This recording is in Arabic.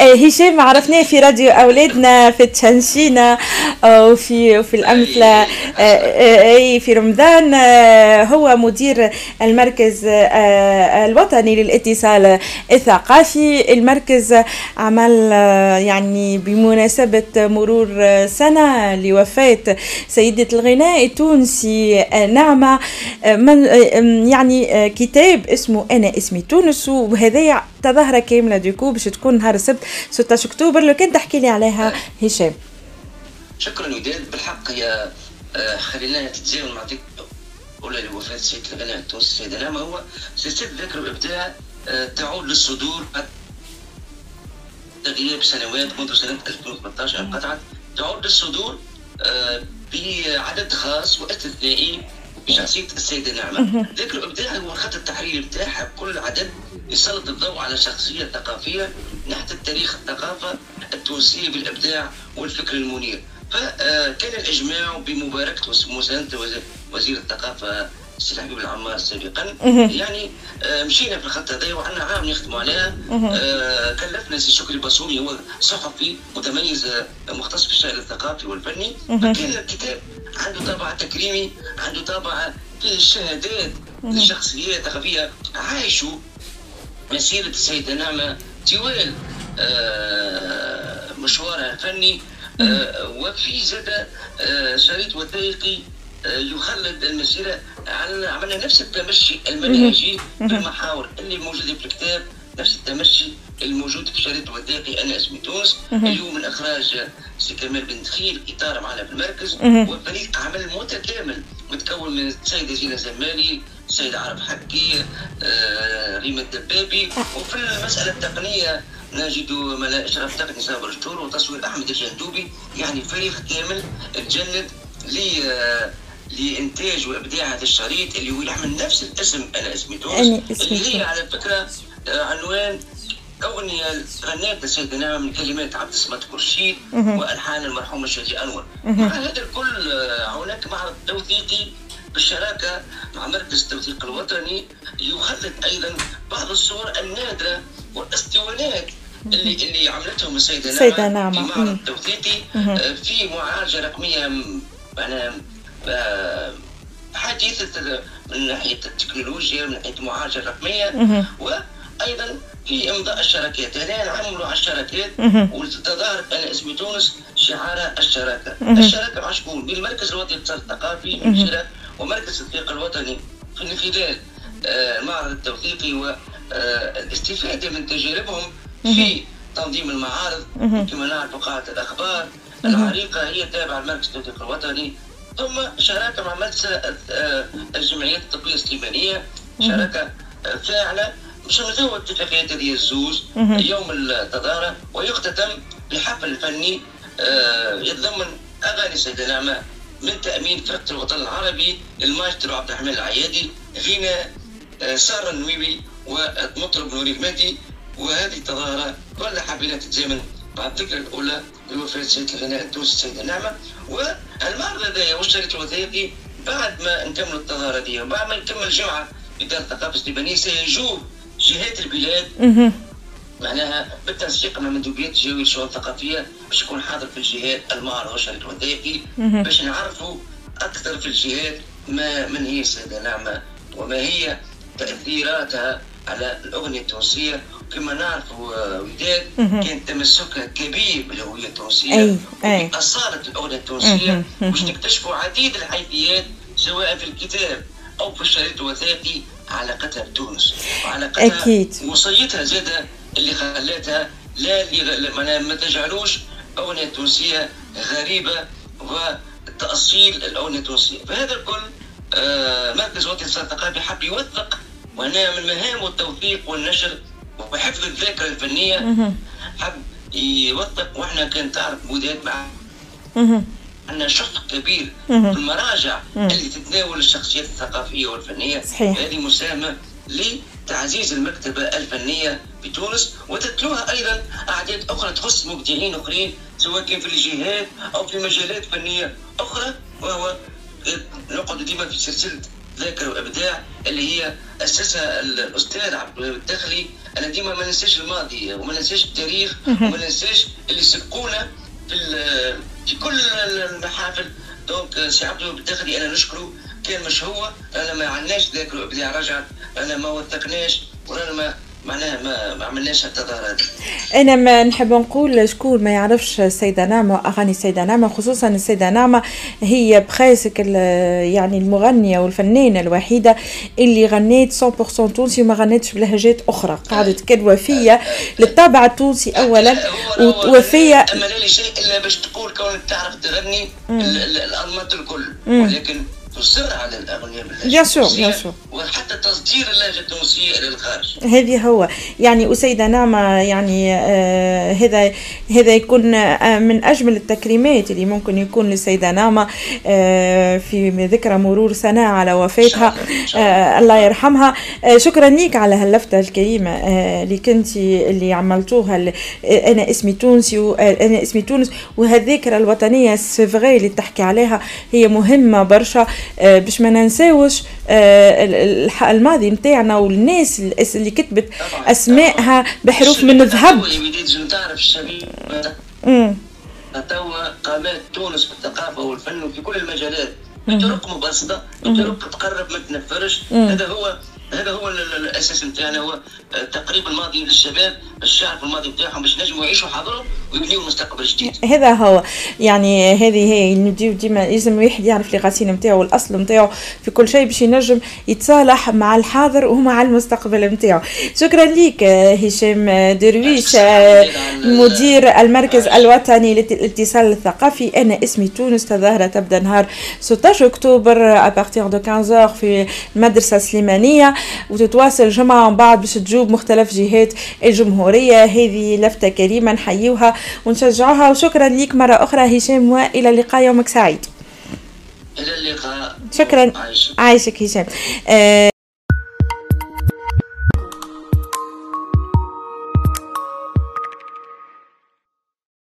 هشام عرفناه في راديو أولادنا في تشنشينا وفي في الأمثلة اي في رمضان هو مدير المركز الوطني للاتصال الثقافي. المركز عمل يعني بمناسبة مرور سنة لوفاة سيدة الغناء التونسي نعمة من يعني كتاب اسمه أنا اسمي تونس وهذايا تظاهرة كاملة دوكو باش تكون نهار السبت 16 أكتوبر. لو كان تحكي لي عليها هشام. شكرا وداد بالحق هي آه، خليناها تتزامن مع ولا لوفاه سيد الغناء التونسي السيده نعمه هو سلسلة ذكر الابداع آه، تعود للصدور غياب سنوات منذ سنة 2013 انقطعت تعود للصدور آه، بعدد خاص وأستثنائي بشخصيه السيده نعمة. ذكر الابداع هو الخط التحريري بتاعها كل عدد يسلط الضوء على شخصية ثقافية نحت التاريخ الثقافة التونسية بالإبداع والفكر المنير. فكان الإجماع بمباركة ومسانده وزير الثقافة السي حبيب العمار سابقا. يعني آه، مشينا في الخط هذا وعندنا عام نخدموا عليها. آه، كلفنا سي شكري باسومي هو صحفي متميز آه، مختص في الشأن الثقافي والفني. فكان الكتاب عنده طابع تكريمي عنده طابع فيه الشهادات للشخصيات الثقافية. عايشوا مسيرة السيده نعمة طوال مشوارها الفني. وفي زاد شريط وثائقي يخلد المسيرة عملنا نفس التمشي المنهجي في المحاور اللي موجودة في الكتاب نفس التمشي الموجود في شريط وثائقي أنا اسمي تونس اليوم من إخراج سي كمال بن دخيل إطار معنا في المركز. وفريق عمل متكامل متكون من السيدة زينة زمالي السيد عرب حكي آه، ريما الدبابي. وفي المسألة التقنية نجد ملا اشرف تقني صابر الشور وتصوير أحمد الجندوبي يعني فريق كامل تجند لي آه، لإنتاج وإبداع هذا الشريط اللي هو يحمل نفس الاسم أنا اسمي تونس اللي هي على فكرة آه، عنوان أغنية غنيتها نعمة من كلمات عبد الصمد كرشيد وألحان المرحوم الشادي أنور. مع هذا الكل آه، هناك معرض توثيقي بالشراكة مع مركز التوثيق الوطني يخلد أيضا بعض الصور النادرة والاسطوانات اللي اللي عملتهم السيدة نعمة, السيدة نعمة. في معرض توثيقي آه، في معالجة رقمية معناها حديثة من ناحية التكنولوجيا من ناحية المعالجة الرقمية وأيضا في إمضاء الشراكات. هنا نعملوا على الشراكات وتظاهر أنا اسمي تونس شعار الشراكة. الشراكة مع شكون؟ بالمركز الوطني للاتصال الثقافي ومركز التوثيق الوطني. في خلال آه، المعرض التوثيقي والاستفادة من تجاربهم في تنظيم المعارض. كما نعرف قاعة الأخبار العريقة هي تابعة لمركز التوثيق الوطني. ثم شراكة مع مجلس آه، الجمعيات الطبية السليمانية. شراكة آه، فاعلة باش نلغيو اتفاقيات هذه الزوز يوم التظاهرة ويختتم بحفل فني آه، يتضمن أغاني سيدة نعمة من تأمين فرقة الوطن العربي للمايسترو عبد الرحمن العيادي غناء سارة النويبي ومطرب نوري المهدي. وهذه التظاهرة كلها حابين تتزامن بعد الذكرى الأولى لوفاة سيدة الغناء التونسي السيدة نعمة. والمعرض هذايا والشريط الوثائقي بعد ما نكملوا التظاهرة دي وبعد ما نكمل الجمعة إدارة الثقافة السليمانية سيجوب جهات البلاد. معناها بالتنسيق مع مندوبيات الجوية الشؤون الثقافية باش يكون حاضر في الجهات المعرض والشريط الوثائقي باش نعرفوا أكثر في الجهات ما من هي السيدة نعمة وما هي تأثيراتها على الأغنية التونسية كما نعرف وداد كان تمسكها كبير بالهوية التونسية. أي. اصاله الاغنيه التونسية باش نكتشفوا عديد الحيثيات سواء في الكتاب أو في الشريط الوثائقي علاقتها بتونس وعلاقتها أكيد. وصيتها زادة اللي خلاتها لا اللي ما تجعلوش أغنية تونسية غريبة وتأصيل الأغنية التونسية. فهذا الكل آه مركز وطني الثقافي حب يوثق وهنا من مهام التوثيق والنشر وحفظ الذاكرة الفنية. حب يوثق وإحنا كان تعرف بودات مع عندنا شق كبير في المراجع اللي تتناول الشخصيات الثقافية والفنية. صحيح. هذه مساهمة لتعزيز المكتبة الفنية بتونس وتتلوها أيضا أعداد أخرى تخص مبدعين أخرين سواء كان في الجهات أو في مجالات فنية أخرى وهو نقعد ديما في سلسلة ذاكرة وإبداع اللي هي اسسها الأستاذ عبد الوهاب الدخلي. أنا ديما ما ننساش الماضي وما ننساش التاريخ وما ننساش اللي سبقونا في في كل المحافل. donc سي عبد الوهاب الدخلي أنا نشكره كان مش هو أنا ما عندناش ذاكرة وإبداع رجعت أنا ما وثقناش ورانا ما معناها ما, ما عملناش التظاهرات أنا ما نحب نقول شكون ما يعرفش السيدة نعمة واغاني السيدة نعمة خصوصا السيدة نعمة هي بخاسك يعني المغنية والفنانة الوحيدة اللي غنيت 100% تونسي وما غنيتش بلهجات أخرى قعدت كد وفيه للطابع التونسي اولا ووفيه أما لا شيء إلا باش تقول كونك تعرف تغني الأنماط الكل ولكن تصر على الاغنيه باللهجه sûr bien sûr وحتى تصدير اللهجه التونسيه إلى الخارج. هذه هو. يعني أسيدة نعمه يعني آه هذا هذا يكون آه من أجمل التكريمات اللي ممكن يكون للسيدة نعمه آه في ذكرى مرور سنة على وفاتها. آه الله. يرحمها. آه شكرا ليك على هاللفتة الكريمة آه اللي كنتي اللي عملتوها. اللي آه أنا اسمي تونسي وأنا اسمي تونس وهالذكرى الوطنية سيفغي اللي تحكي عليها هي مهمة برشا. آه، باش ما ننساوش آه، الماضي نتاعنا والناس اللي كتبت اسمائها بحروف من الذهب. توا قامات تونس في الثقافة والفن وفي كل المجالات. بطرق مبسطة بطرق تقرب ما تنفرش. هذا هو هذا هو الأساس نتاعنا هو تقريب الماضي للشباب يعرفوا الماضي نتاعهم باش ينجموا يعيشوا حاضرهم ويبنيوا مستقبل جديد. هذا هو يعني هذه هي نديو ديما لازم الواحد يعرف الغسيل نتاعو والأصل نتاعو في كل شيء باش ينجم يتصالح مع الحاضر ومع المستقبل نتاعو. شكرا لك هشام درويش مدير المركز الوطني للاتصال الثقافي أنا اسمي تونس تظاهرة تبدأ نهار 16 أكتوبر à partir de 15 في المدرسة السليمانية وتتواصل جمعه من بعد باش تجوب مختلف جهات الجمهورية. هذه لفتة كريمة نحيوها ونشجعوها وشكرا لك مرة أخرى هشام وإلى اللقاء يومك سعيد. إلى اللقاء. شكرا. عايشك هشام. آه